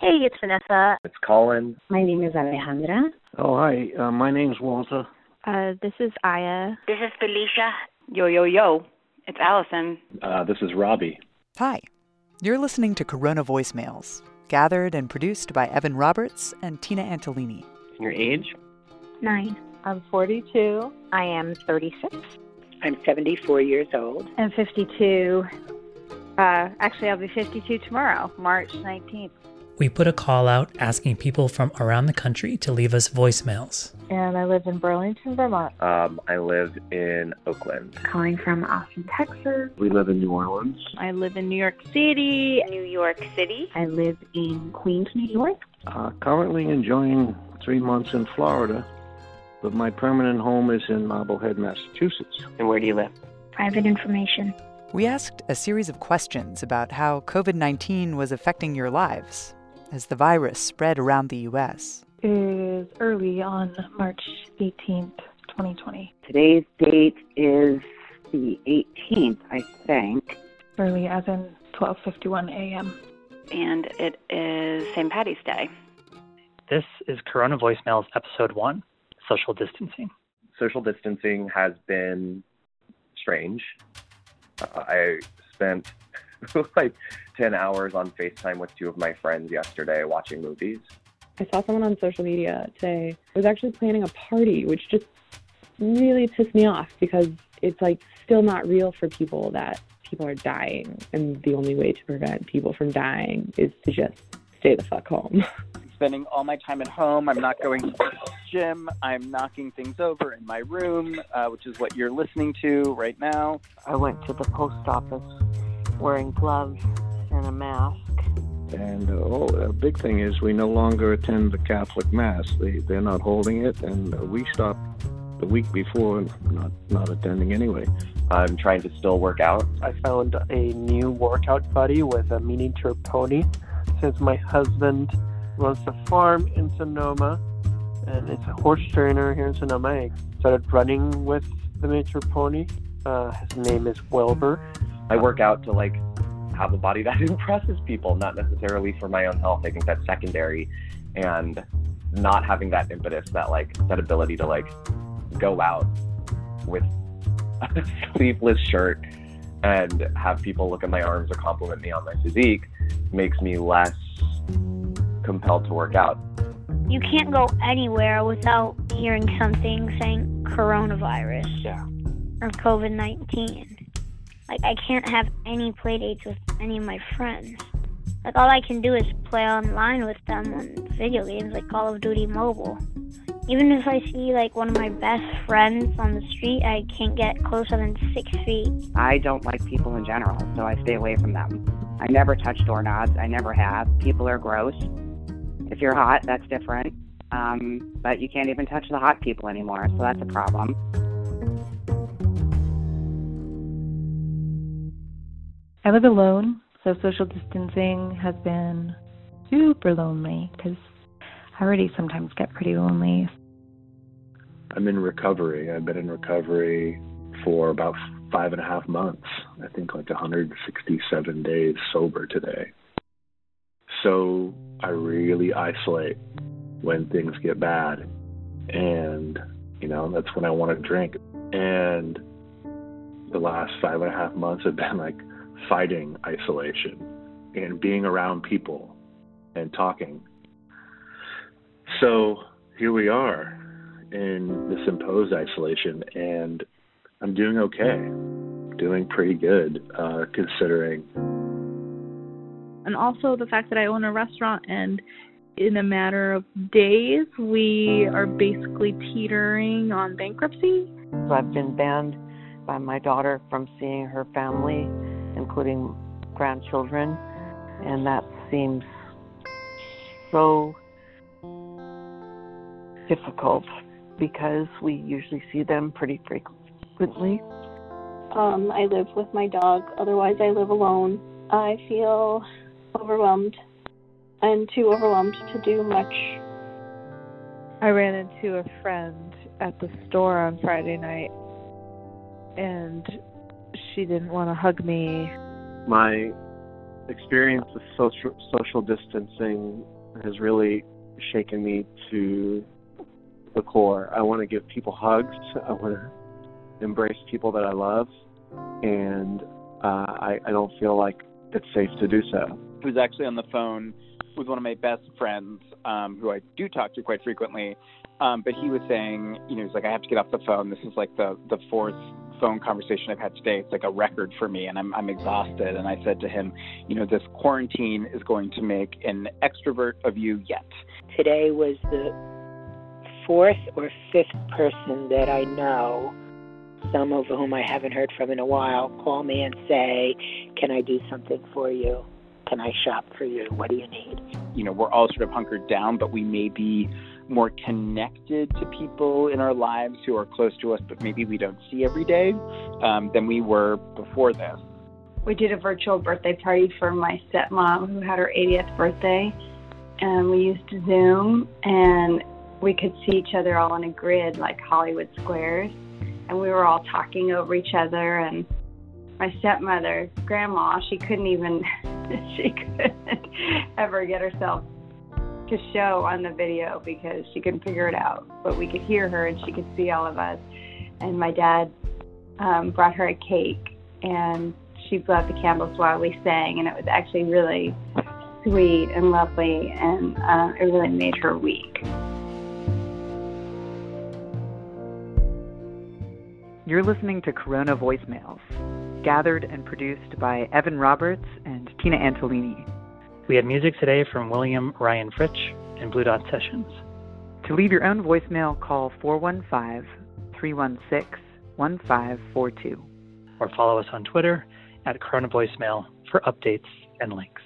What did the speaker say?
Hey, it's Vanessa. It's Colin. My name is Alejandra. Oh, hi. Uh, my name's Walter. Uh, this is Aya. This is Felicia. Yo, yo, yo. It's Allison. Uh, this is Robbie. Hi. You're listening to Corona Voicemails, gathered and produced by Evan Roberts and Tina Antolini. And your age? Nine. I'm 42. I am 36. I'm 74 years old. I'm 52. Uh, actually, I'll be 52 tomorrow, March 19th. We put a call out asking people from around the country to leave us voicemails. And I live in Burlington, Vermont. Um, I live in Oakland. Calling from Austin, Texas. We live in New Orleans. I live in New York City. New York City. I live in Queens, New York. Uh, currently enjoying three months in Florida, but my permanent home is in Marblehead, Massachusetts. And where do you live? Private information. We asked a series of questions about how COVID 19 was affecting your lives as the virus spread around the U.S. It is early on March 18th, 2020. Today's date is the 18th, I think. Early as in 12:51 a.m. And it is St. Patty's Day. This is Corona Voicemails Episode 1 Social Distancing. Social distancing has been strange. Uh, I spent like 10 hours on FaceTime with two of my friends yesterday watching movies. I saw someone on social media say was actually planning a party, which just really pissed me off because it's like still not real for people that people are dying. And the only way to prevent people from dying is to just stay the fuck home. Spending all my time at home. I'm not going to the gym. I'm knocking things over in my room, uh, which is what you're listening to right now. I went to the post office wearing gloves and a mask. And uh, oh, a big thing is we no longer attend the Catholic Mass. They, they're not holding it, and we stopped the week before not, not attending anyway. I'm trying to still work out. I found a new workout buddy with a miniature pony since my husband runs a farm in Sonoma and it's a horse trainer here in Sonoma. I started running with the miniature pony. Uh, his name is Wilbur. I work out to like have a body that impresses people, not necessarily for my own health. I think that's secondary, and not having that impetus, that like that ability to like go out with a sleeveless shirt and have people look at my arms or compliment me on my physique makes me less compelled to work out. You can't go anywhere without hearing something saying coronavirus Yeah. or COVID 19. Like, I can't have any play dates with any of my friends. Like, all I can do is play online with them on video games like Call of Duty Mobile. Even if I see, like, one of my best friends on the street, I can't get closer than six feet. I don't like people in general, so I stay away from them. I never touch doorknobs. I never have. People are gross. If you're hot, that's different. Um, but you can't even touch the hot people anymore, so that's a problem. I live alone, so social distancing has been super lonely because I already sometimes get pretty lonely. I'm in recovery. I've been in recovery for about five and a half months. I think like 167 days sober today. So I really isolate when things get bad. And, you know, that's when I want to drink. And the last five and a half months have been like fighting isolation and being around people and talking. So here we are in this imposed isolation, and I'm doing okay, doing pretty good uh, considering. And also the fact that I own a restaurant and in a matter of days we are basically teetering on bankruptcy. So I've been banned by my daughter from seeing her family, including grandchildren, and that seems so difficult because we usually see them pretty frequently. Um, I live with my dog, otherwise, I live alone. I feel overwhelmed and too overwhelmed to do much. I ran into a friend at the store on Friday night and she didn't want to hug me. My experience with social social distancing has really shaken me to the core. I want to give people hugs. I want to embrace people that I love, and uh, I, I don't feel like it's safe to do so. I was actually on the phone with one of my best friends, um, who I do talk to quite frequently. Um, but he was saying, you know, he's like, I have to get off the phone. This is like the the fourth phone conversation I've had today. It's like a record for me, and I'm I'm exhausted. And I said to him, you know, this quarantine is going to make an extrovert of you yet. Today was the fourth or fifth person that I know, some of whom I haven't heard from in a while, call me and say, "Can I do something for you? Can I shop for you? What do you need?" You know, we're all sort of hunkered down, but we may be more connected to people in our lives who are close to us, but maybe we don't see every day um, than we were before this. We did a virtual birthday party for my stepmom who had her 80th birthday, and we used Zoom, and we could see each other all on a grid like Hollywood squares, and we were all talking over each other. And my stepmother, grandma, she couldn't even, she couldn't ever get herself to show on the video because she couldn't figure it out. But we could hear her and she could see all of us. And my dad um, brought her a cake and she blew out the candles while we sang. And it was actually really sweet and lovely. And uh, it really made her week. You're listening to Corona Voicemails, gathered and produced by Evan Roberts and Tina Antolini. We had music today from William Ryan Fritch and Blue Dot Sessions. To leave your own voicemail, call 415 316 1542. Or follow us on Twitter at Corona Voicemail for updates and links.